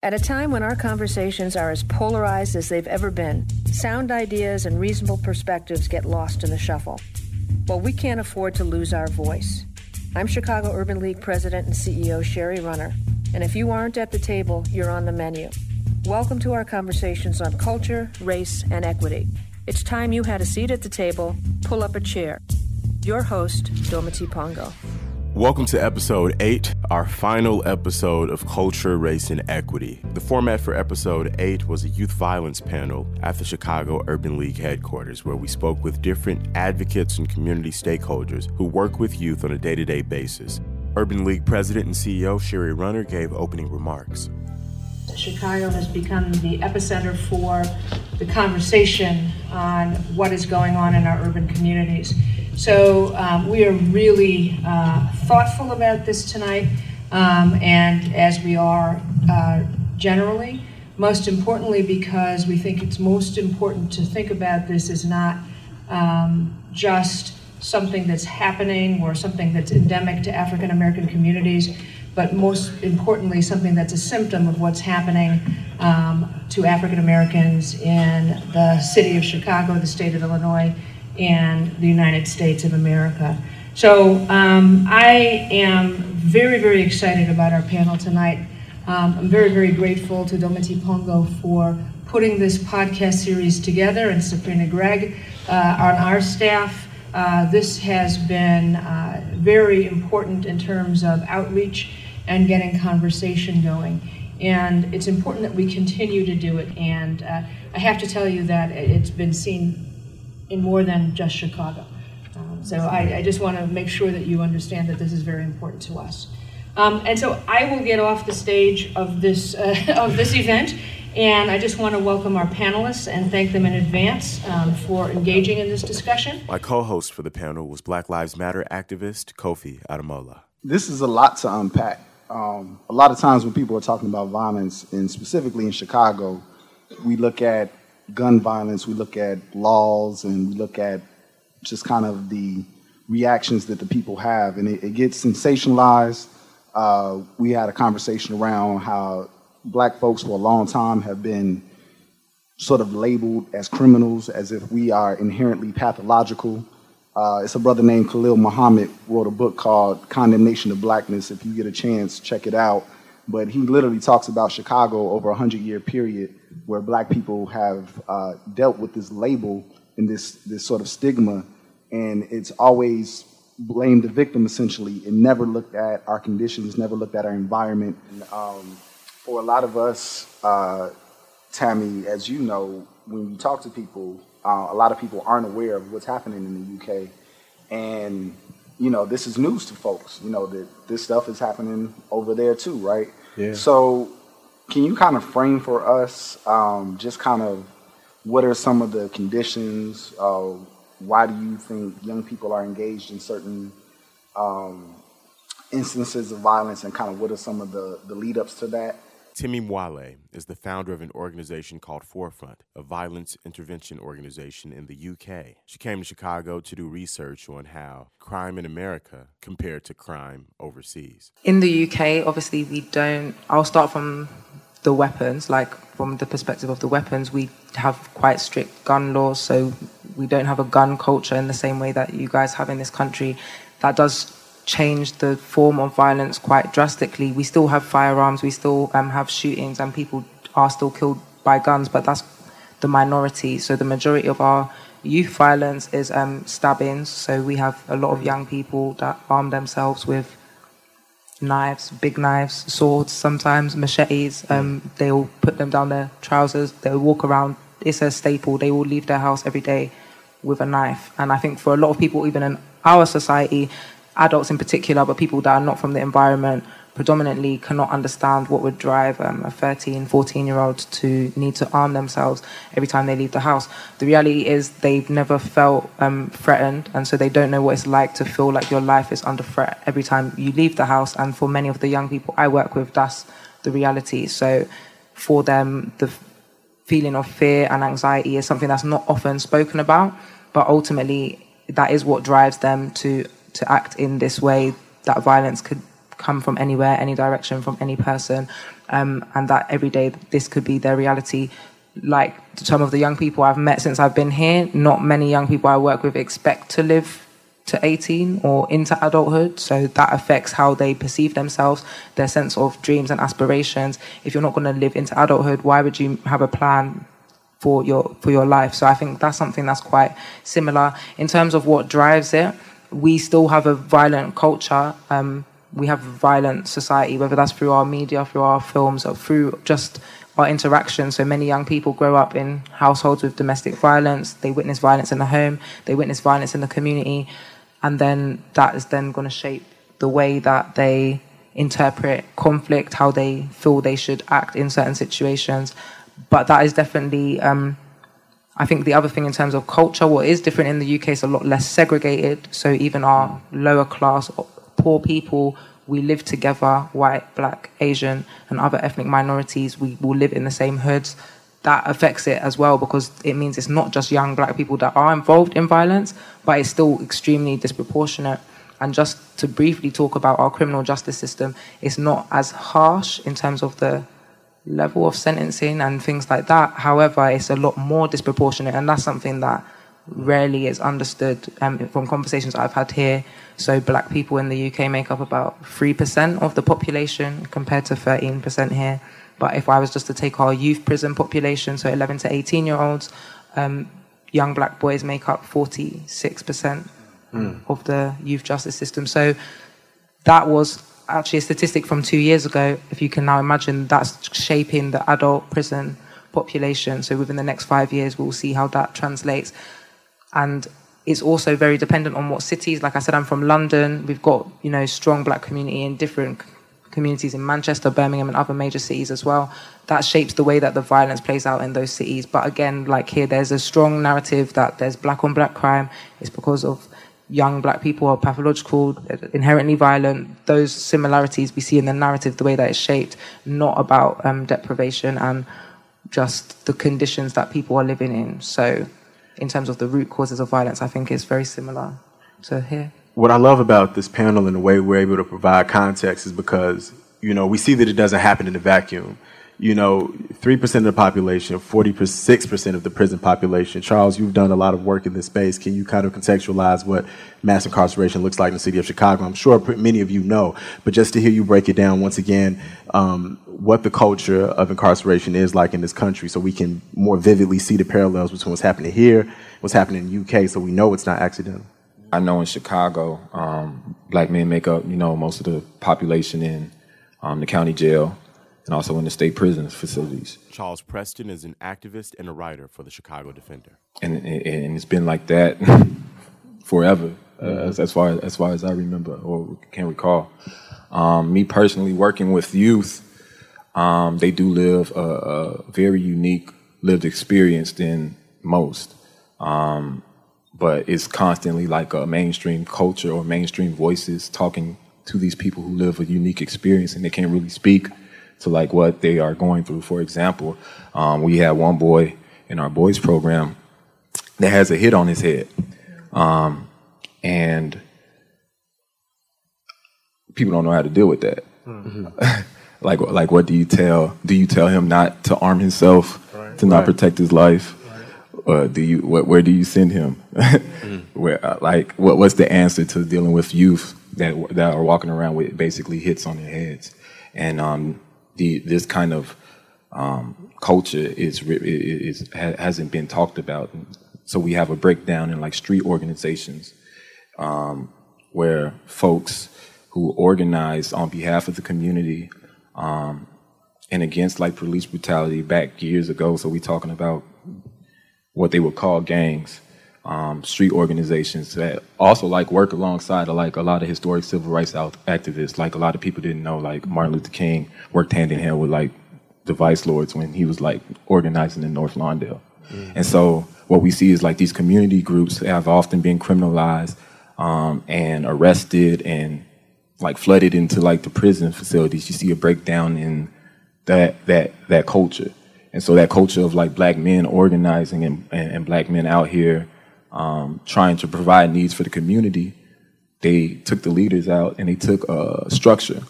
At a time when our conversations are as polarized as they've ever been, sound ideas and reasonable perspectives get lost in the shuffle. Well, we can't afford to lose our voice. I'm Chicago Urban League President and CEO Shari Runner, and if you aren't at the table, you're on the menu. Welcome to our conversations on culture, race, and equity. It's time you had a seat at the table. Pull up a chair. Your host, Dometi Pongo. Welcome to episode 8, our final episode of Culture, Race, and Equity. The format for episode 8 was a youth violence panel at the Chicago Urban League headquarters, where we spoke with different advocates and community stakeholders who work with youth on a day to day basis. Urban League President and CEO Shari Runner gave opening remarks. Chicago has become the epicenter for the conversation on what is going on in our urban communities. So um, we are really uh, thoughtful about this tonight, um, and as we are uh, generally, most importantly because we think it's most important to think about this as not um, just something that's happening or something that's endemic to African American communities, but most importantly, something that's a symptom of what's happening um, to African Americans in the city of Chicago, the state of Illinois, and the United States of America. So um, I am very, very excited about our panel tonight. Um, I'm very, very grateful to Dometi Pongo for putting this podcast series together and Sabrina Gregg uh, on our staff. Uh, this has been uh, very important in terms of outreach and getting conversation going. And it's important that we continue to do it. And uh, I have to tell you that it's been seen in more than just Chicago. Um, so I, I just want to make sure that you understand that this is very important to us. Um, and so I will get off the stage of this uh, of this event, and I just want to welcome our panelists and thank them in advance um, for engaging in this discussion. My co-host for the panel was Black Lives Matter activist Kofi Ademola. This is a lot to unpack. Um, a lot of times when people are talking about violence, and specifically in Chicago, we look at gun violence, we look at laws, and we look at just kind of the reactions that the people have, and it, it gets sensationalized. Uh, we had a conversation around how black folks for a long time have been sort of labeled as criminals, as if we are inherently pathological. Uh, it's a brother named Khalil Muhammad wrote a book called Condemnation of Blackness. If you get a chance, check it out. But he literally talks about Chicago over a hundred year period where black people have uh, dealt with this label and this, this sort of stigma, and it's always blamed the victim essentially It never looked at our conditions, never looked at our environment. And, um, for a lot of us, uh, Temi, as you know, when you talk to people, uh, a lot of people aren't aware of what's happening in the UK. And, you know, this is news to folks, you know, that this stuff is happening over there too, right? So can you kind of frame for us um, just kind of what are some of the conditions? Uh, why do you think young people are engaged in certain um, instances of violence, and kind of what are some of the, the lead ups to that? Temi Mwale is the founder of an organization called 4Front, a violence intervention organization in the UK. She came to Chicago to do research on how crime in America compared to crime overseas. In the UK, obviously, we don't. I'll start from the weapons, like from the perspective of the weapons, we have quite strict gun laws, so we don't have a gun culture in the same way that you guys have in this country. That does change the form of violence quite drastically. We still have firearms, we still um, have shootings, and people are still killed by guns, but that's the minority. So the majority of our youth violence is um, stabbings. So we have a lot of young people that arm themselves with knives, big knives, swords, sometimes machetes. Um, they'll put them down their trousers. They'll walk around. It's a staple. They will leave their house every day with a knife. And I think for a lot of people, even in our society, adults in particular, but people that are not from the environment, predominantly cannot understand what would drive um, a 13, 14 year old to need to arm themselves every time they leave the house. The reality is they've never felt um, threatened, and so they don't know what it's like to feel like your life is under threat every time you leave the house. And for many of the young people I work with, that's the reality. So for them, the feeling of fear and anxiety is something that's not often spoken about, but ultimately, that is what drives them to, to act in this way that violence could come from anywhere, any direction, from any person, um, and that every day this could be their reality. Like some of the young people I've met since I've been here, not many young people I work with expect to live to 18 or into adulthood. So that affects how they perceive themselves, their sense of dreams and aspirations. If you're not going to live into adulthood, why would you have a plan for your for your life? So I think that's something that's quite similar in terms of what drives it. We still have a violent culture. Um, we have a violent society, whether that's through our media, through our films, or through just our interaction. So many young people grow up in households with domestic violence. They witness violence in the home. They witness violence in the community and then that is then going to shape the way that they interpret conflict, how they feel they should act in certain situations. But that is definitely, um, I think, the other thing in terms of culture. What is different in the UK is a lot less segregated. So even our lower class, poor people, we live together, white, black, Asian, and other ethnic minorities. We will live in the same hoods that affects it as well because it means it's not just young black people that are involved in violence, but it's still extremely disproportionate. And just to briefly talk about our criminal justice system, it's not as harsh in terms of the level of sentencing and things like that. However, it's a lot more disproportionate, and that's something that rarely is understood um, from conversations I've had here. So, black people in the UK make up about 3% of the population compared to 13% here. But if I was just to take our youth prison population, so 11 to 18 year olds, um, young black boys make up 46% mm. of the youth justice system. So that was actually a statistic from two years ago. If you can now imagine, that's shaping the adult prison population. So within the next five years, we'll see how that translates. And it's also very dependent on what cities. Like I said, I'm from London. We've got you know strong black community in different communities in Manchester, Birmingham, and other major cities as well. That shapes the way that the violence plays out in those cities. But again, like here, there's a strong narrative that there's black on black crime. It's because of young black people are pathological, inherently violent. Those similarities we see in the narrative, the way that it's shaped, not about um, deprivation and just the conditions that people are living in. So, in terms of the root causes of violence, I think it's very similar to here what I love about this panel and the way we're able to provide context is because, you know, we see that it doesn't happen in a vacuum. You know, 3% of the population, 46% of the prison population. Charles, you've done a lot of work in this space. Can you kind of contextualize what mass incarceration looks like in the city of Chicago? I'm sure many of you know, but just to hear you break it down once again, um, what the culture of incarceration is like in this country so we can more vividly see the parallels between what's happening here, what's happening in the UK, so we know it's not accidental. I know in Chicago, um, black men make up, you know, most of the population in um, the county jail and also in the state prison facilities. Charles Preston is an activist and a writer for the Chicago Defender. And, and, and it's been like that forever, uh, mm-hmm. as, as, far as, as far as I remember or can recall. Um, me personally, working with youth, um, they do live a, a, very unique lived experience than most. Um, but it's constantly like a mainstream culture or mainstream voices talking to these people who live a unique experience and they can't really speak to like what they are going through. For example, um, we had one boy in our boys program that has a hit on his head, um, and people don't know how to deal with that. Mm-hmm. like, like, what do you tell? Do you tell him not to arm himself, right. to not right. protect his life? uh, do you what, where do you send him? mm. Where uh, like what what's the answer to dealing with youth that that are walking around with basically hits on their heads, and um, the this kind of um, culture is, is, hasn't been talked about. So we have a breakdown in like street organizations um, where folks who organize on behalf of the community um, and against like police brutality back years ago. So we're talking about what they would call gangs, um, street organizations that also like work alongside of like a lot of historic civil rights activists. Like a lot of people didn't know, like Martin Luther King worked hand in hand with like the vice lords when he was like organizing in North Lawndale. Mm-hmm. And so what we see is like these community groups have often been criminalized um, and arrested and like flooded into like the prison facilities. You see a breakdown in that that that culture. And so that culture of like black men organizing and, and, and black men out here um, trying to provide needs for the community they took the leaders out and they took uh, structure.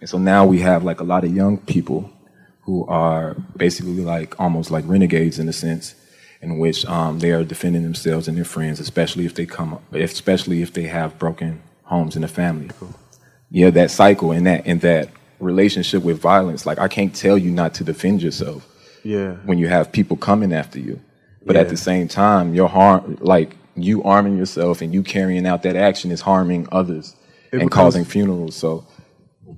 And so now we have like a lot of young people who are basically like almost like renegades in a sense, in which um, they are defending themselves and their friends, especially if they come, especially if they have broken homes in the family. Yeah, that cycle and that and that relationship with violence. Like I can't tell you not to defend yourself. Yeah. When you have people coming after you, but Yeah. at the same time, your harm, like you arming yourself and you carrying out that action is harming others It and becomes- causing funerals. So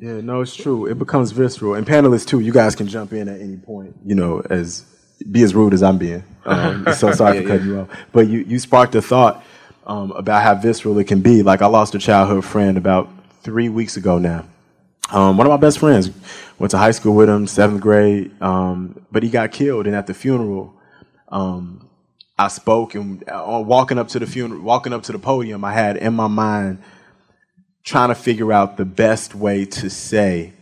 Yeah, no, it's true. It becomes visceral. And panelists too, you guys can jump in at any point, you know, as be as rude as I'm being. Um, so sorry for cutting you off. But you, you sparked a thought um, about how visceral it can be. Like I lost a childhood friend about three weeks ago now. Um, one of my best friends went to high school with him, seventh grade, um, but he got killed. And at the funeral, um, I spoke and uh, walking up to the funeral, walking up to the podium, I had in my mind trying to figure out the best way to say,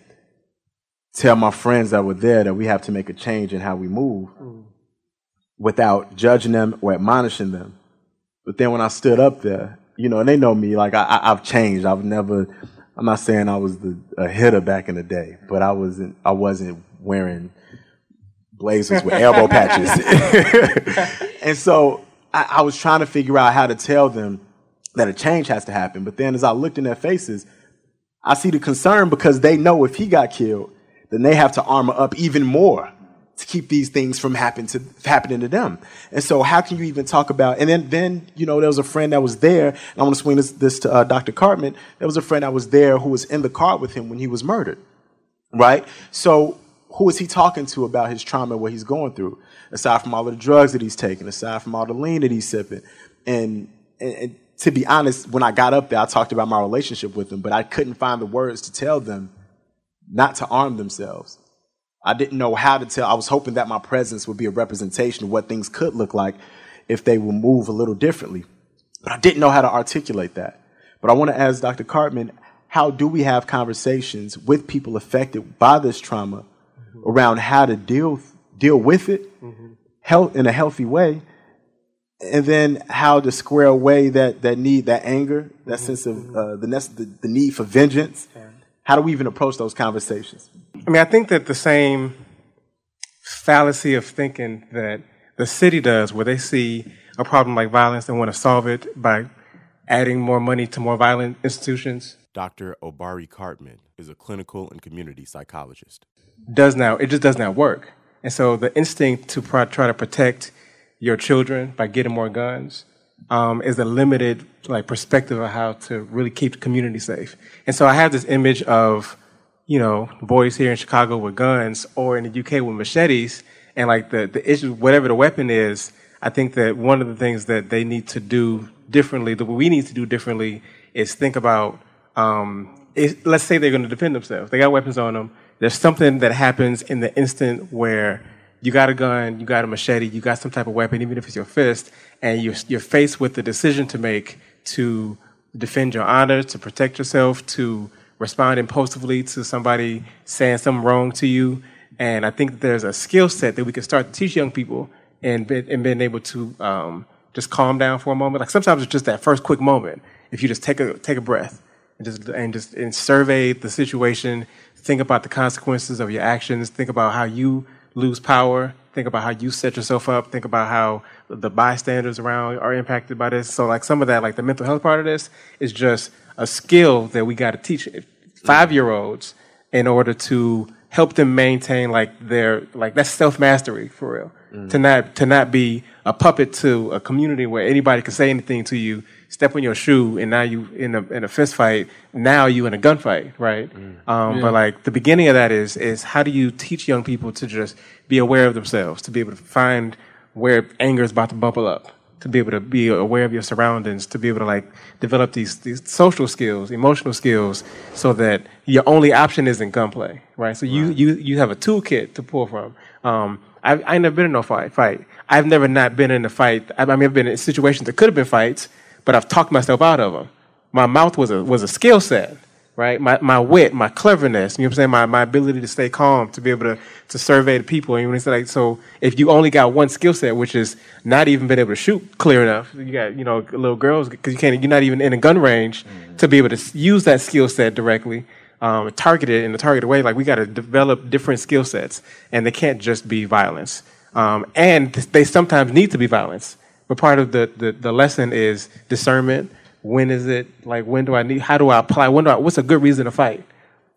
tell my friends that were there that we have to make a change in how we move without judging them or admonishing them. But then when I stood up there, you know, and they know me, like I, I, I've changed. I've never, I'm not saying I was the, a hitter back in the day, but I wasn't, I wasn't wearing blazers with elbow patches. and so I, I was trying to figure out how to tell them that a change has to happen. But then as I looked in their faces, I see the concern because they know if he got killed, then they have to armor up even more to keep these things from happen to, happening to them. And so how can you even talk about, and then, then, you know, there was a friend that was there, and I want to swing this, this to uh, Dr. Cartman. There was a friend that was there who was in the car with him when he was murdered right? So who is he talking to about his trauma, and what he's going through? Aside from all of the drugs that he's taking, aside from all the lean that he's sipping, and, and, and to be honest, when I got up there, I talked about my relationship with them, but I couldn't find the words to tell them not to arm themselves. I didn't know how to tell. I was hoping that my presence would be a representation of what things could look like if they would move a little differently. But I didn't know how to articulate that. But I want to ask Dr. Cartman, how do we have conversations with people affected by this trauma Mm-hmm. around how to deal deal with it mm-hmm. health, in a healthy way, and then how to square away that, that need, that anger, that mm-hmm. sense of uh, the, nece- the the need for vengeance? How do we even approach those conversations? I mean, I think that the same fallacy of thinking that the city does, where they see a problem like violence and want to solve it by adding more money to more violent institutions, Dr. Obari Cartman is a clinical and community psychologist. does now it just does not work. And so the instinct to pro- try to protect your children by getting more guns um, is a limited like perspective of how to really keep the community safe. And so I have this image of you know boys here in Chicago with guns or in the UK with machetes, and like the the issue, whatever the weapon is. I think that one of the things that they need to do differently, that we need to do differently, is think about um, is, let's say they're going to defend themselves. They got weapons on them. There's something that happens in the instant where you got a gun, you got a machete, you got some type of weapon, even if it's your fist, and you're, you're faced with the decision to make to defend your honor, to protect yourself, to respond impulsively to somebody saying something wrong to you. And I think there's a skill set that we can start to teach young people and, and being able to um, just calm down for a moment. Like sometimes it's just that first quick moment. If you just take a, take a breath and just and just and survey the situation, think about the consequences of your actions, think about how you lose power, think about how you set yourself up, think about how the bystanders around are impacted by this. So like some of that, like the mental health part of this, is just a skill that we got to teach five year olds in order to help them maintain like their like that's self mastery for real. To not to not be a puppet to a community where anybody can say anything to you, step on your shoe, and now you in a in a fist fight. Now you in a gunfight, right? Um, But like the beginning of that is is how do you teach young people to just be aware of themselves, to be able to find where anger is about to bubble up, to be able to be aware of your surroundings, to be able to like develop these these social skills, emotional skills, so that your only option isn't gunplay, right? So you you you have a toolkit to pull from. Um, I I ain't never been in no fight. Fight. I've never not been in a fight. I, I mean, I've been in situations that could have been fights, but I've talked myself out of them. My mouth was a was a skill set right? My, my wit, my cleverness, you know what I'm saying? My, my ability to stay calm, to be able to, to survey the people. And when it's like, so if you only got one skill set, which is not even being able to shoot clear enough, you got, you know, little girls, because you can't, you're not even in a gun range mm-hmm. to be able to use that skill set directly. Um, target it in a targeted way. Like we got to develop different skill sets, and they can't just be violence. Um, and they sometimes need to be violence. But part of the, the, the lesson is discernment, when is it like when do I need how do I apply when do I what's a good reason to fight?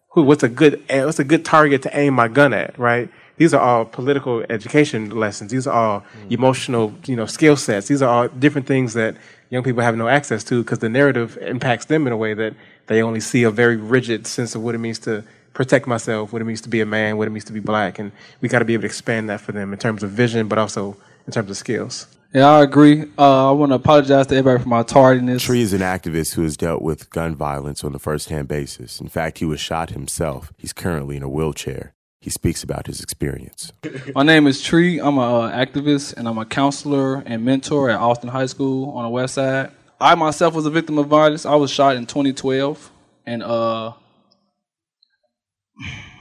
Who what's a good eh, what's a good target to aim my gun at, right? These are all political education lessons. These are all mm. emotional, you know, skill sets. These are all different things that young people have no access to because the narrative impacts them in a way that they only see a very rigid sense of what it means to protect myself, what it means to be a man, what it means to be black, and we got to be able to expand that for them in terms of vision, but also in terms of skills. Yeah, I agree. Uh, I want to apologize to everybody for my tardiness. Tree is an activist who has dealt with gun violence on a first-hand basis. In fact, he was shot himself. He's currently in a wheelchair. He speaks about his experience. My name is Tree. I'm an uh, activist and I'm a counselor and mentor at Austin High School on the West Side. I myself was a victim of violence. I was shot in 2012, and uh,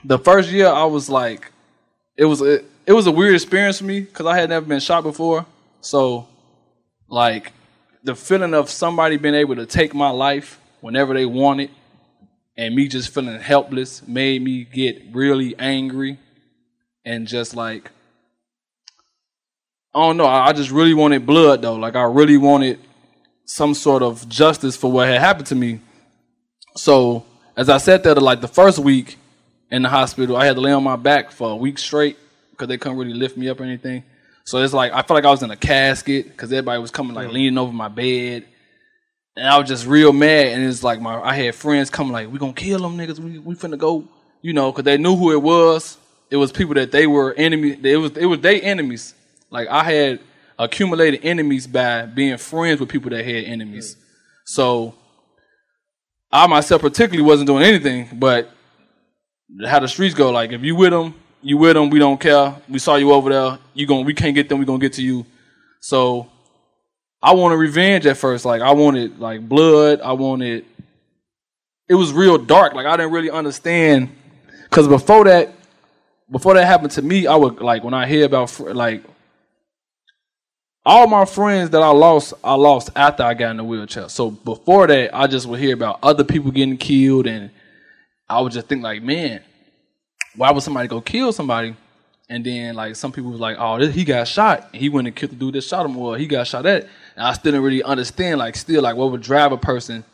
the first year I was like, it was a, it was a weird experience for me because I had never been shot before so, like, the feeling of somebody being able to take my life whenever they wanted and me just feeling helpless made me get really angry and just like, I don't know, I just really wanted blood though. Like, I really wanted some sort of justice for what had happened to me. So, as I sat there, like the first week in the hospital, I had to lay on my back for a week straight because they couldn't really lift me up or anything. So it's like I felt like I was in a casket because everybody was coming like mm. leaning over my bed, and I was just real mad. And it's like my I had friends coming like, "We gonna kill them niggas. We we finna go," you know, because they knew who it was. It was people that they were enemy. It was it was their enemies. Like I had accumulated enemies by being friends with people that had enemies. So I myself particularly wasn't doing anything, but how the streets go. Like if you with them, you with them, we don't care. We saw you over there. You going we can't get them, we gonna get to you. So I wanted revenge at first. Like I wanted like blood. I wanted it was real dark. Like I didn't really understand because before that, before that happened to me, I would like when I hear about like all my friends that I lost, I lost after I got in the wheelchair. So before that, I just would hear about other people getting killed, and I would just think like, man, why would somebody go kill somebody? And then like some people was like, oh, he got shot. He went and killed the dude that shot him, or he got shot at. And I still didn't really understand, like, still like what would drive a person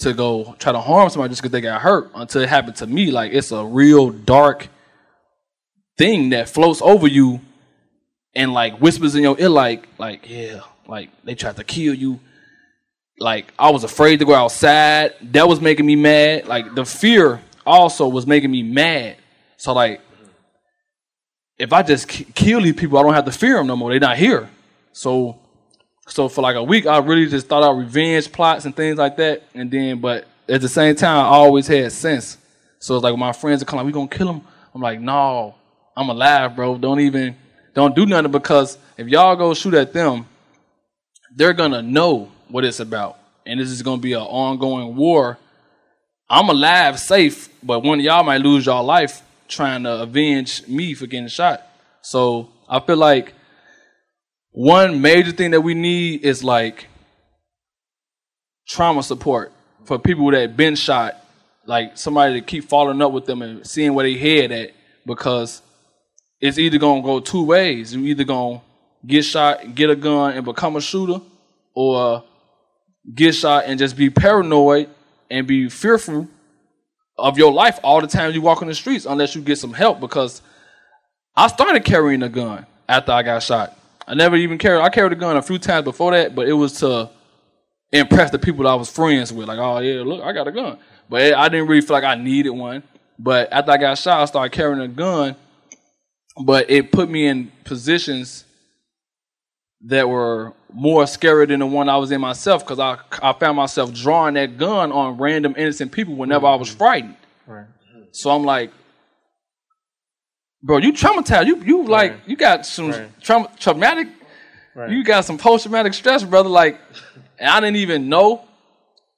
to go try to harm somebody just because they got hurt until it happened to me. Like it's a real dark thing that floats over you and like whispers in your ear, like, like, yeah, like they tried to kill you. Like I was afraid to go outside. That was making me mad. Like the fear also was making me mad. So like, if I just kill these people, I don't have to fear them no more. They're not here. So, so for like a week, I really just thought out revenge plots and things like that. And then, but at the same time, I always had sense. So it's like my friends are coming, we gonna kill him. I'm like, no, I'm alive, bro. Don't even, don't do nothing because if y'all go shoot at them, they're gonna know what it's about, and this is gonna be an ongoing war. I'm alive, safe, but one of y'all might lose y'all life trying to avenge me for getting shot. So I feel like one major thing that we need is like trauma support for people that been shot. Like somebody to keep following up with them and seeing where they head at because it's either gonna go two ways. You either gonna get shot, get a gun, and become a shooter, or get shot and just be paranoid and be fearful of your life all the time you walk on the streets unless you get some help because I started carrying a gun after I got shot. I never even carried I carried a gun a few times before that, but it was to impress the people that I was friends with. Like, oh yeah, look, I got a gun. But I didn't really feel like I needed one. But after I got shot, I started carrying a gun. But it put me in positions that were more scary than the one I was in myself because I, I found myself drawing that gun on random innocent people whenever I was mm-hmm. frightened. Right. So I'm like, bro, you traumatized. You you like right. you got some right. trauma, traumatic. You got some post traumatic stress, brother. Like, and I didn't even know.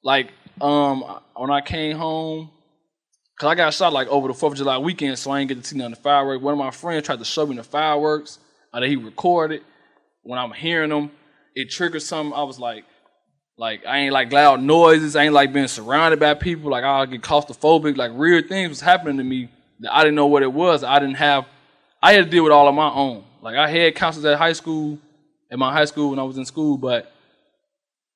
Like, um, when I came home, Cause I got shot like over the Fourth of July weekend, so I ain't get to see none of the fireworks. One of my friends tried to show me the fireworks uh, that he recorded. When I'm hearing them, it triggered something. I was like, like I ain't like loud noises. I ain't like being surrounded by people. Like I get claustrophobic. Like weird things was happening to me I didn't know what it was. I didn't have. I had to deal with all of my own. Like I had counselors at high school, at my high school when I was in school, but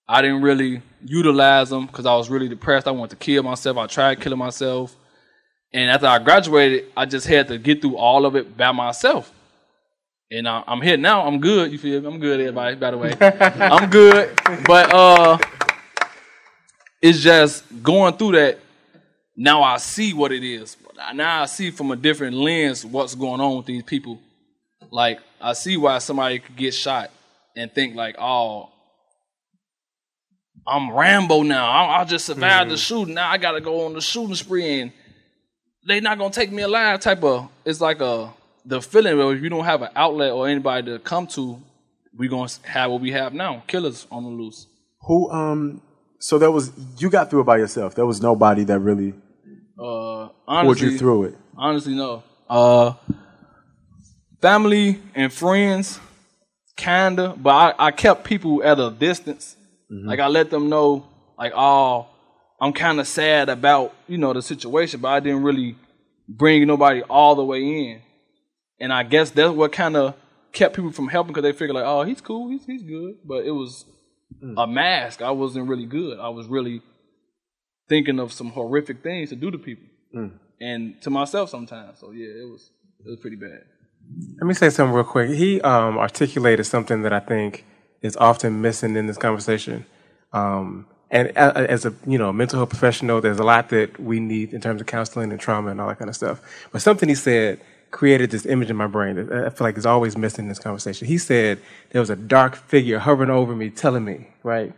I didn't really utilize them because I was really depressed. I wanted to kill myself. I tried killing myself. And after I graduated, I just had to get through all of it by myself. And uh, I'm here now. I'm good. You feel me? I'm good, everybody. By the way, I'm good. But uh, it's just going through that. Now I see what it is. Now I see from a different lens what's going on with these people. Like I see why somebody could get shot and think like, oh, I'm Rambo now. I, I just survived the shooting. Now I got to go on the shooting spree and they not gonna take me alive. Type of it's like a the feeling where if you don't have an outlet or anybody to come to, we gonna have what we have now. Killers on the loose. Who um so there was you got through it by yourself. There was nobody that really Uh, honestly, you through it. Honestly, no. Uh, family and friends, kinda, but I, I kept people at a distance. Like I let them know, like, oh, I'm kind of sad about you know the situation, but I didn't really bring nobody all the way in. And I guess that's what kind of kept people from helping because they figured like, oh, he's cool, he's he's good, but it was a mask. I wasn't really good. I was really thinking of some horrific things to do to people and to myself sometimes. So yeah, it was it was pretty bad. Let me say something real quick. He um, articulated something that I think is often missing in this conversation. Um, and as a you know mental health professional, there's a lot that we need in terms of counseling and trauma and all that kind of stuff. But something he said created this image in my brain that I feel like is always missing in this conversation. He said there was a dark figure hovering over me, telling me, right?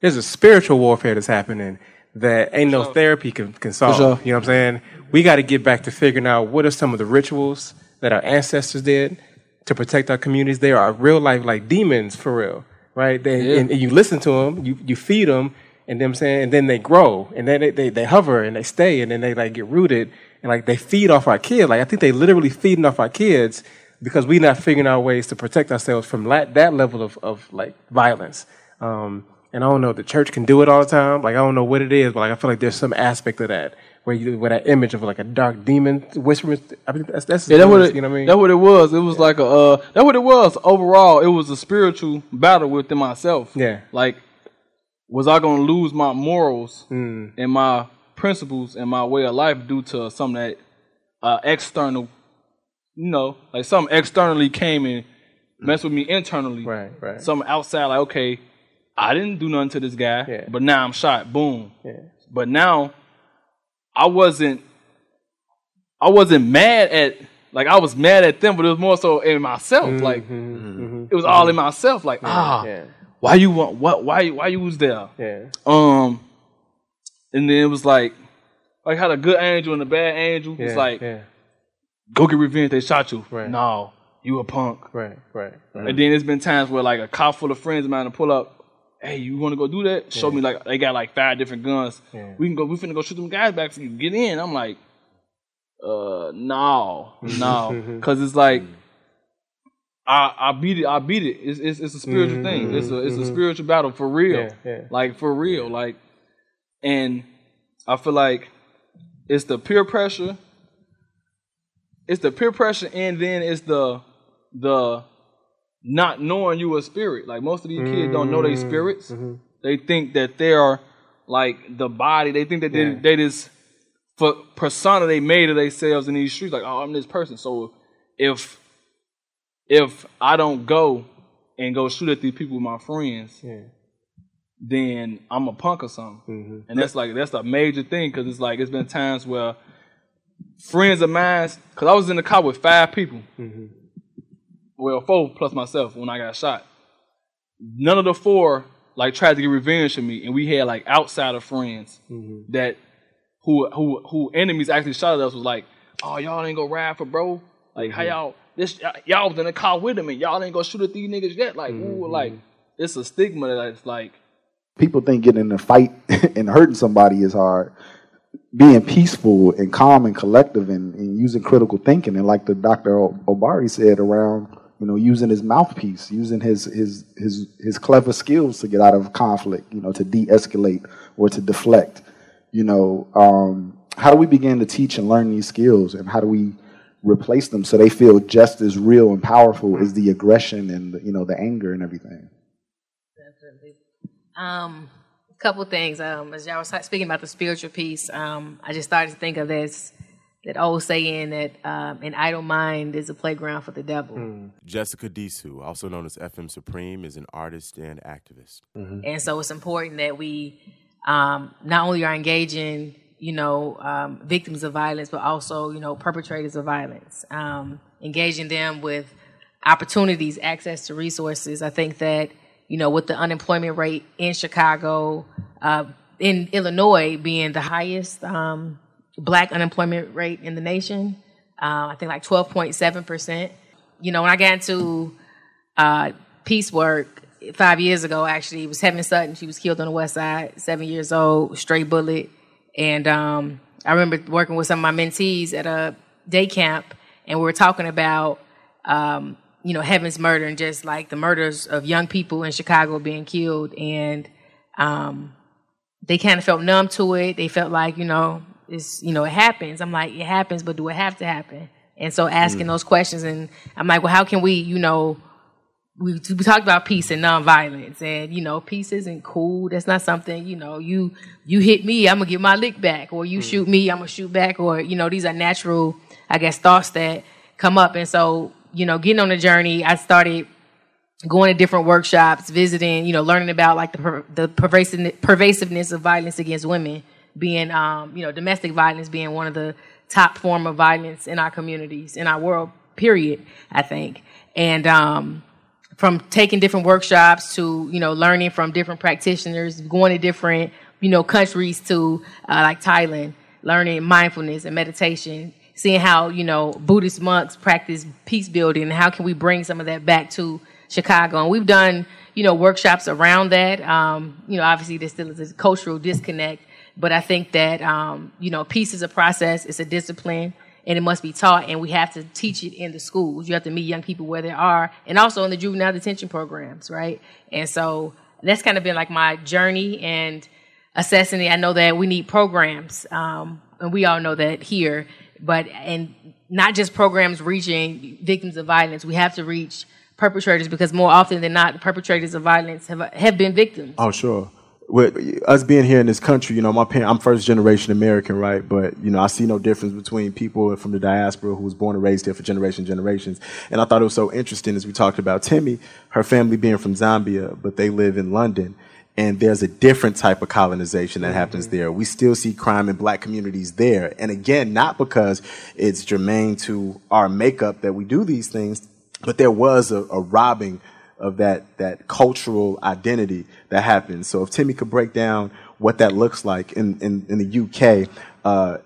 There's a spiritual warfare that's happening that ain't no therapy can, can solve. sure. You know what I'm saying? We got to get back to figuring out what are some of the rituals that our ancestors did to protect our communities. They are real life like demons for real, right? They, Yeah. and, and you listen to them, you, you feed them, and them saying, and then they grow, and then they, they, they hover and they stay, and then they like get rooted, and like they feed off our kids. Like I think they literally feeding off our kids because we not figuring out ways to protect ourselves from la- that level of, of like violence. Um, and I don't know, the church can do it all the time. Like I don't know what it is, but like I feel like there's some aspect of that where you where that image of like a dark demon whispering. I mean, that's that's Yeah, what it, you know what I mean. That's what it was. It was like a uh, that's what it was. Overall, it was a spiritual battle within myself. Yeah. Like, was I gonna lose my morals Hmm. and my principles and my way of life due to something that uh, external, you know, like something externally came and messed with me internally. Right, right. Something outside, like okay, I didn't do nothing to this guy, Yeah. but now I'm shot. Boom. Yeah. But now I wasn't I wasn't mad at like I was mad at them, but it was more so in myself. Like it was all in myself. Like ah, Mm-hmm. yeah. why you want what? Why why you was there? Yeah. Um, and then it was like like had a good angel and a bad angel. Yeah. it's like yeah. go get revenge. They shot you. Right. No, you a punk. Right. Right. Right. And then there's been times where like a cop full of friends of mine to pull up. Hey, you want to go do that? Show me like they got like five different guns. Yeah. We can go. We finna go shoot them guys back for you. Get in. I'm like, uh, no, no, because it's like. I, I beat it. I beat it. It's it's, it's a spiritual thing. It's a it's a spiritual battle for real. Mm-hmm. Yeah. Like for real. Like, and I feel like it's the peer pressure. It's the peer pressure, and then it's the the not knowing you a spirit. Like most of these kids don't know Mm-hmm. they spirits. Mm-hmm. They think that they are like the body. They think that they Yeah. they this for persona they made of themselves in these streets. Like, oh, I'm this person. So if if I don't go and go shoot at these people with my friends, Yeah. then I'm a punk or something. Mm-hmm. And that's like that's a major thing because it's like it's been times where friends of mine, because I was in the car with five people, mm-hmm. Well four plus myself when I got shot. None of the four like tried to get revenge on me, and we had like outsider friends mm-hmm. that who who who enemies actually shot at us was like, oh y'all ain't gonna ride for bro, like how mm-hmm. y'all this y'all was in the car with him and y'all ain't gonna shoot at these niggas yet, like ooh mm-hmm. like it's a stigma that's like People think getting in a fight and hurting somebody is hard. being peaceful and calm and collective and, and using critical thinking and like the Dr. Obari said around you know using his mouthpiece, using his his his his clever skills to get out of conflict, you know, to de-escalate or to deflect. You know, um, how do we begin to teach and learn these skills, and how do we replace them so they feel just as real and powerful as the aggression and the, you know the anger and everything? Definitely. Um, a couple things. Um, as y'all was speaking about the spiritual piece, um, I just started to think of this that old saying that um, an idle mind is a playground for the devil. Mm. Jessica Disu, also known as FM Supreme, is an artist and activist. Mm-hmm. And so it's important that we um, not only are engaging, you know, um, victims of violence, but also, you know, perpetrators of violence, um, engaging them with opportunities, access to resources. I think that, you know, with the unemployment rate in Chicago, uh, in Illinois being the highest, um, black unemployment rate in the nation. Uh, I think like 12.7%. You know, when I got into uh, peace work five years ago, actually, it was Heaven Sutton. She was killed on the west side, seven years old, straight bullet. And um, I remember working with some of my mentees at a day camp, and we were talking about, um, you know, Heaven's murder and just like the murders of young people in Chicago being killed. And um, they kind of felt numb to it. They felt like, you know, it's you know it happens. I'm like it happens but do it have to happen? And so asking mm. those questions and i'm like well how can we you know we, we talked about peace and nonviolence and you know peace isn't cool. That's not something you know you you hit me i'm gonna get my lick back or you mm. shoot me i'm gonna shoot back or you know these are natural i guess thoughts that come up. And so you know getting on the journey i started going to different workshops visiting you know learning about like the the pervasiveness, pervasiveness of violence against women being, um, you know, domestic violence being one of the top form of violence in our communities, in our world, period, I think. And um, from taking different workshops to, you know, learning from different practitioners, going to different, you know, countries to uh, like Thailand, learning mindfulness and meditation, seeing how, you know, Buddhist monks practice peace building and how can we bring some of that back to Chicago. And we've done, you know, workshops around that. Um, you know, obviously there still is a cultural disconnect but I think that, um, you know, peace is a process, it's a discipline, and it must be taught, and we have to teach it in the schools. You have to meet young people where they are, and also in the juvenile detention programs, right? And so that's kind of been like my journey and assessing it. I know that we need programs, um, and we all know that here, but, and not just programs reaching victims of violence, we have to reach perpetrators because more often than not, the perpetrators of violence have, have been victims. Oh, sure with us being here in this country, you know, my parents, I'm first generation American, right? But, you know, I see no difference between people from the diaspora who was born and raised here for generations generations. And I thought it was so interesting as we talked about Temi, her family being from Zambia, but they live in London. And there's a different type of colonization that mm-hmm. happens there. We still see crime in black communities there. And again, not because it's germane to our makeup that we do these things, but there was a, a robbing of that that cultural identity that happens. So if Temi could break down what that looks like in in, in the UK, uh,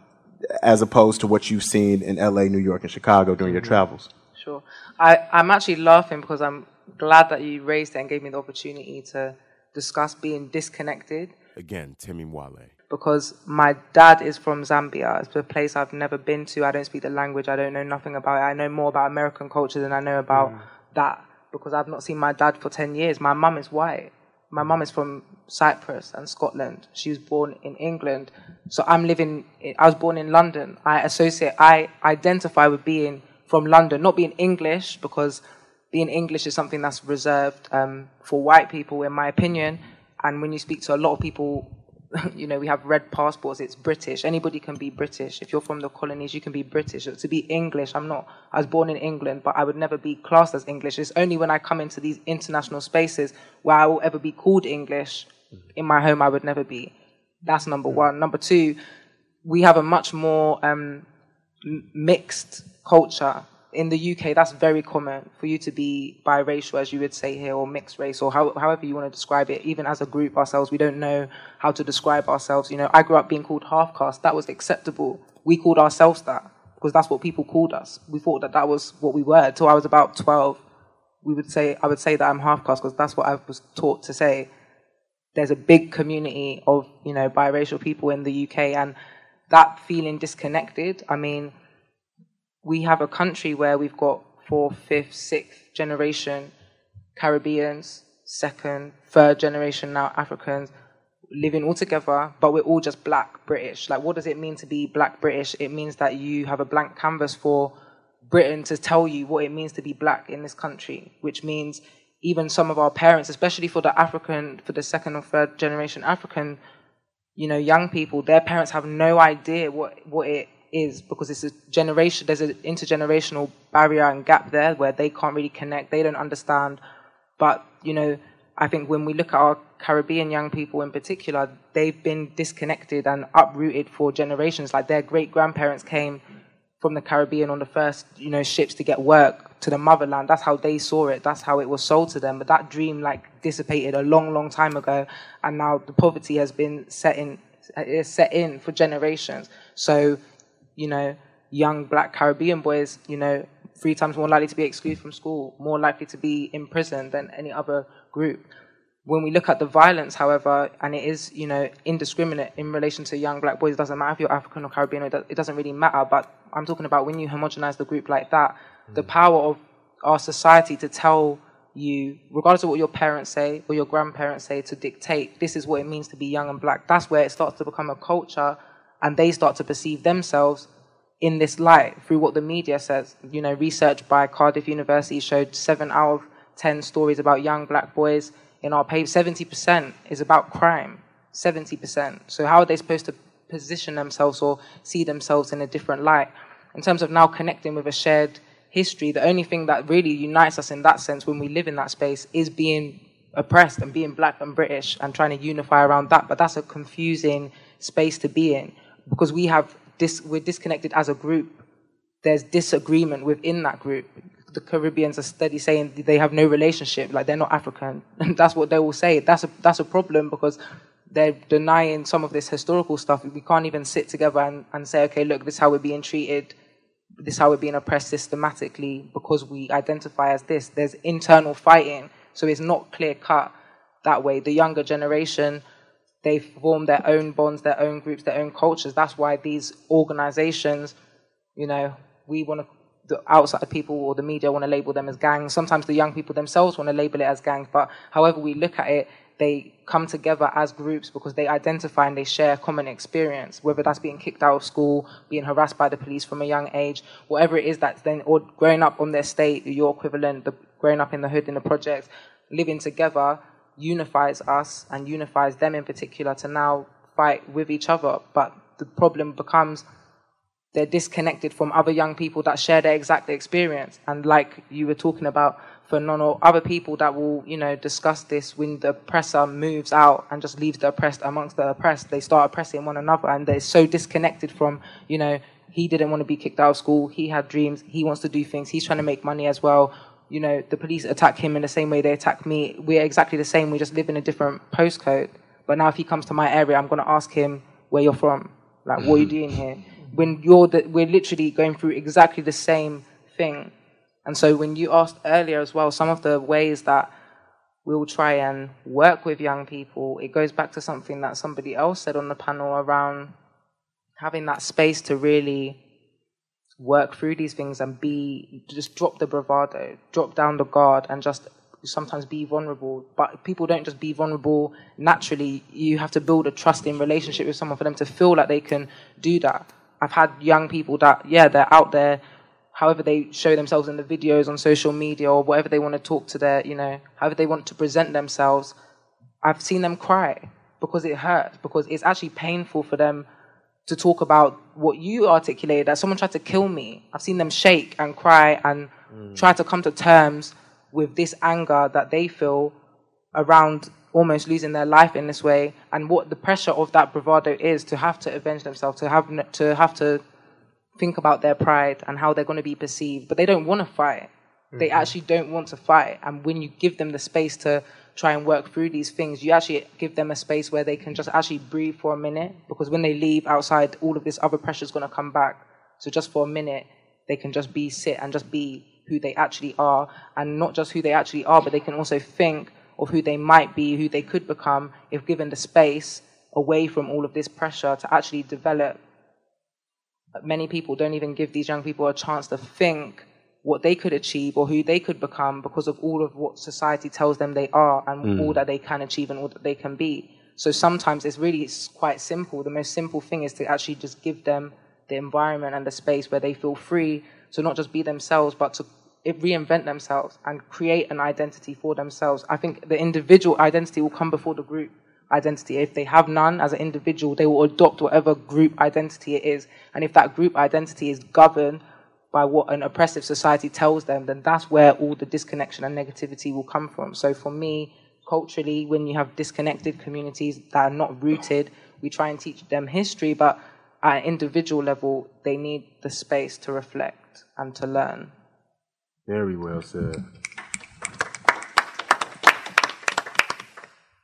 as opposed to what you've seen in LA, New York, and Chicago during your travels. Sure, I, I'm actually laughing because I'm glad that you raised it and gave me the opportunity to discuss being disconnected. Again, Temi Mwale. Because my dad is from Zambia. It's a place I've never been to. I don't speak the language. I don't know nothing about it. I know more about American culture than I know about mm. that because I've not seen my dad for 10 years. My mum is white. My mum is from Cyprus and Scotland. She was born in England. So I'm living, I was born in London. I associate, I identify with being from London, not being English, because being English is something that's reserved um, for white people, in my opinion. And when you speak to a lot of people you know, we have red passports, it's British. Anybody can be British. If you're from the colonies, you can be British. To be English, I'm not, I was born in England, but I would never be classed as English. It's only when I come into these international spaces where I will ever be called English. In my home, I would never be. That's number one. Number two, we have a much more um, mixed culture in the UK, that's very common for you to be biracial, as you would say here, or mixed race, or how, however you want to describe it. Even as a group ourselves, we don't know how to describe ourselves. You know, I grew up being called half caste. That was acceptable. We called ourselves that because that's what people called us. We thought that that was what we were. Until I was about 12, we would say, I would say that I'm half caste because that's what I was taught to say. There's a big community of, you know, biracial people in the UK and that feeling disconnected. I mean, we have a country where we've got fourth, fifth, sixth generation Caribbeans, second, third generation now Africans living all together, but we're all just black British. Like, what does it mean to be black British? It means that you have a blank canvas for Britain to tell you what it means to be black in this country, which means even some of our parents, especially for the African, for the second or third generation African, you know, young people, their parents have no idea what, what it is because it's a generation, there's an intergenerational barrier and gap there where they can't really connect, they don't understand. But, you know, I think when we look at our Caribbean young people in particular, they've been disconnected and uprooted for generations. Like their great grandparents came from the Caribbean on the first, you know, ships to get work to the motherland. That's how they saw it. That's how it was sold to them. But that dream like dissipated a long, long time ago, and now the poverty has been set in, set in for generations. So, you know, young Black Caribbean boys, you know, three times more likely to be excluded from school, more likely to be in prison than any other group. When we look at the violence, however, and it is, you know, indiscriminate in relation to young black boys, it doesn't matter if you're African or Caribbean, it doesn't really matter. But I'm talking about when you homogenize the group like that, mm. the power of our society to tell you, regardless of what your parents say or your grandparents say, to dictate this is what it means to be young and black. That's where it starts to become a culture, and they start to perceive themselves in this light through what the media says. You know, research by Cardiff University showed seven out of ten stories about young black boys in our paper, 70% is about crime. 70%. So how are they supposed to position themselves or see themselves in a different light? In terms of now connecting with a shared history, the only thing that really unites us in that sense when we live in that space is being oppressed and being black and British and trying to unify around that. But that's a confusing space to be in because we have dis- we're disconnected as a group. There's disagreement within that group the Caribbeans are steady saying they have no relationship, like they're not African, and that's what they will say. That's a that's a problem because they're denying some of this historical stuff. We can't even sit together and, and say, okay, look, this is how we're being treated, this is how we're being oppressed systematically because we identify as this. There's internal fighting, so it's not clear cut that way. The younger generation, they form their own bonds, their own groups, their own cultures. That's why these organizations, you know, we want to the outside people or the media want to label them as gangs. Sometimes the young people themselves want to label it as gangs. But however we look at it, they come together as groups because they identify and they share common experience, whether that's being kicked out of school, being harassed by the police from a young age, whatever it is that's then, or growing up on their state, your equivalent, the, growing up in the hood, in the projects, living together unifies us and unifies them in particular to now fight with each other. But the problem becomes they're disconnected from other young people that share their exact experience. And like you were talking about, for non or other people that will, you know, discuss this when the oppressor moves out and just leaves the oppressed amongst the oppressed, they start oppressing one another and they're so disconnected from, you know, he didn't want to be kicked out of school, he had dreams, he wants to do things, he's trying to make money as well. You know, the police attack him in the same way they attack me. We're exactly the same, we just live in a different postcode. But now if he comes to my area, I'm gonna ask him where you're from. Like, what are you mm-hmm. doing here? when you're the, we're literally going through exactly the same thing. And so when you asked earlier as well, some of the ways that we'll try and work with young people, it goes back to something that somebody else said on the panel around having that space to really work through these things and be just drop the bravado, drop down the guard and just sometimes be vulnerable. But people don't just be vulnerable naturally. You have to build a trusting relationship with someone for them to feel like they can do that. I've had young people that, yeah, they're out there, however they show themselves in the videos on social media or whatever they want to talk to their, you know, however they want to present themselves. I've seen them cry because it hurts, because it's actually painful for them to talk about what you articulated that someone tried to kill me. I've seen them shake and cry and mm. try to come to terms with this anger that they feel around almost losing their life in this way, and what the pressure of that bravado is to have to avenge themselves, to have to have to think about their pride and how they're going to be perceived, but they don't want to fight. Mm-hmm. They actually don't want to fight, and when you give them the space to try and work through these things, you actually give them a space where they can just actually breathe for a minute, because when they leave outside, all of this other pressure is going to come back. So just for a minute, they can just be sit and just be who they actually are, and not just who they actually are, but they can also think of who they might be, who they could become, if given the space away from all of this pressure to actually develop. Many people don't even give these young people a chance to think what they could achieve or who they could become because of all of what society tells them they are and Mm. all that they can achieve and all that they can be. So sometimes it's really it's quite simple. The most simple thing is to actually just give them the environment and the space where they feel free to not just be themselves, but to reinvent themselves and create an identity for themselves. I think the individual identity will come before the group identity. If they have none as an individual, they will adopt whatever group identity it is. And if that group identity is governed by what an oppressive society tells them, then that's where all the disconnection and negativity will come from. So for me, culturally, when you have disconnected communities that are not rooted, we try and teach them history, but at an individual level, they need the space to reflect and to learn. Very well said.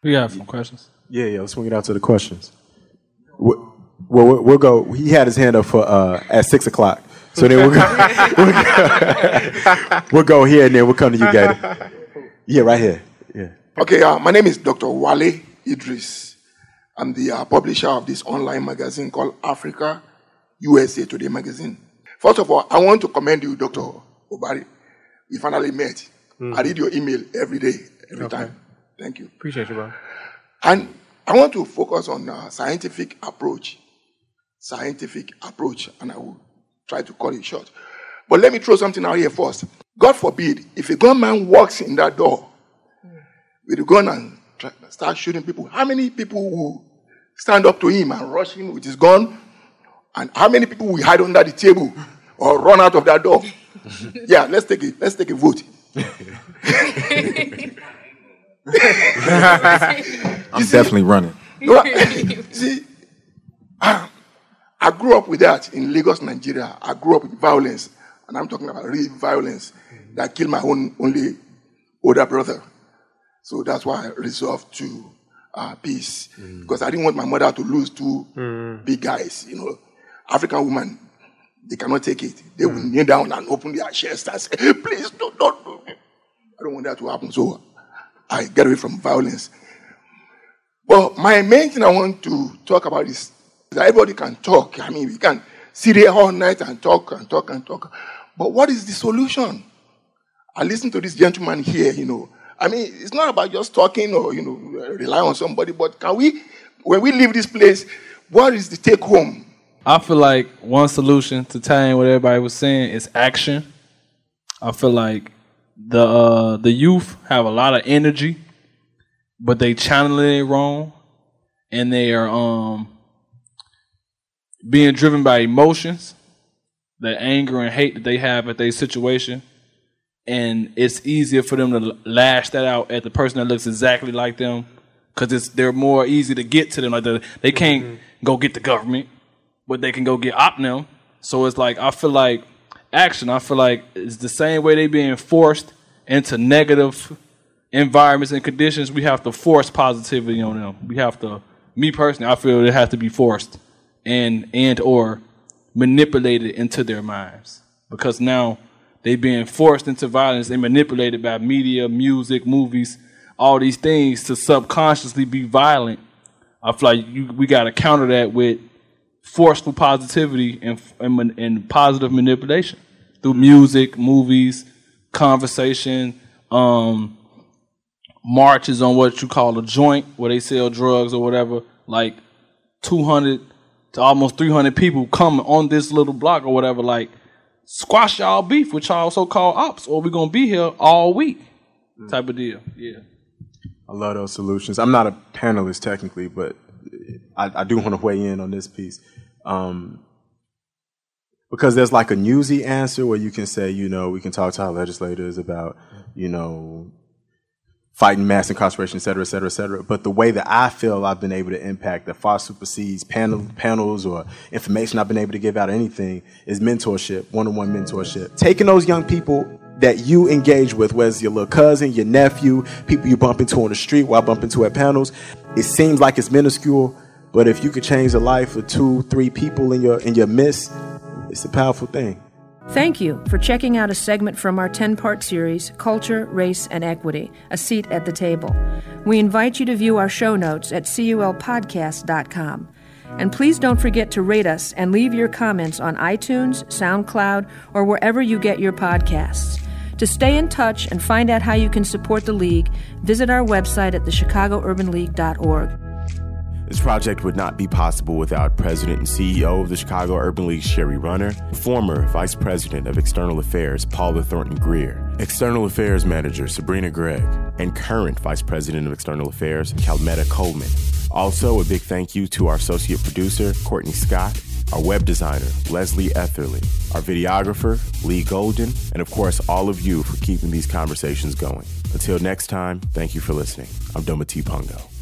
We have some questions. Yeah, yeah. Let's swing it out to the questions. Well, we'll, we'll go. He had his hand up for uh, at six o'clock. So then we'll go, we'll go, we'll go here and then we'll come to you, Gator. Yeah, right here. Yeah. Okay, uh, my name is Dr. Wale Idris. I'm the uh, publisher of this online magazine called Africa USA Today magazine. First of all, I want to commend you, Dr. Obari. We finally met. I read your email every day, every Okay. time. Thank you. Appreciate you, bro. And I want to focus on uh, scientific approach. Scientific approach, and I will try to cut it short. But let me throw something out here first. God forbid, if a gunman walks in that door with a gun and try, start shooting people, how many people will stand up to him and rush him with his gun? And how many people will hide under the table or run out of that door? yeah, let's take it. Let's take a vote. I'm definitely running. See, I, I grew up with that in Lagos, Nigeria. I grew up with violence, and I'm talking about real violence that killed my own only older brother. So that's why I resolved to uh, peace mm. because I didn't want my mother to lose two mm. big guys. You know, African women, they cannot take it. They will mm. kneel down and open their chest and say, "Please don't, don't do it." I don't want that to happen. So I get away from violence. But my main thing I want to talk about is everybody can talk. I mean, we can sit here all night and talk and talk and talk. But what is the solution? I listen to this gentleman here, you know. I mean, it's not about just talking or, you know, rely on somebody, but can we, when we leave this place, what is the take home? I feel like one solution to tying what everybody was saying is action. I feel like the uh, the youth have a lot of energy, but they channel it wrong, and they are um being driven by emotions, the anger and hate that they have at their situation, and it's easier for them to lash that out at the person that looks exactly like them because it's they're more easy to get to them. Like the, they can't mm-hmm. go get the government, but they can go get Opnum. So it's like I feel like action. I feel like it's the same way they being forced into negative environments and conditions. We have to force positivity on them. We have to. Me personally, I feel it has to be forced and and or manipulated into their minds because now they being forced into violence. They manipulated by media, music, movies, all these things to subconsciously be violent. I feel like you, we got to counter that with forceful positivity and, and and positive manipulation through music, movies, conversation, um, marches on what you call a joint where they sell drugs or whatever. Like 200 to almost 300 people come on this little block or whatever. Like squash y'all beef with y'all so-called ops, or we're gonna be here all week. Type of deal. Yeah. I love those solutions. I'm not a panelist technically, but I, I do want to weigh in on this piece. Um, because there's like a newsy answer where you can say, you know, we can talk to our legislators about, you know, fighting mass incarceration, et cetera, et cetera, et cetera. But the way that I feel I've been able to impact that far supersedes panel, panels or information I've been able to give out or anything is mentorship, one-on-one mentorship. Taking those young people that you engage with, whether it's your little cousin, your nephew, people you bump into on the street while I bump into at panels, it seems like it's minuscule, but if you could change the life of two, three people in your in your midst, it's a powerful thing. Thank you for checking out a segment from our 10 part series, Culture, Race, and Equity A Seat at the Table. We invite you to view our show notes at culpodcast.com. And please don't forget to rate us and leave your comments on iTunes, SoundCloud, or wherever you get your podcasts. To stay in touch and find out how you can support the League, visit our website at thechicagourbanleague.org. This project would not be possible without President and CEO of the Chicago Urban League, Shari Runner, former Vice President of External Affairs, Paula Thornton Greer, External Affairs Manager, Sabrina Gregg, and current Vice President of External Affairs, Calmetta Coleman. Also, a big thank you to our associate producer, Courtney Scott, our web designer, Leslie Etherly, our videographer, Lee Golden, and of course, all of you for keeping these conversations going. Until next time, thank you for listening. I'm Dometi Pongo.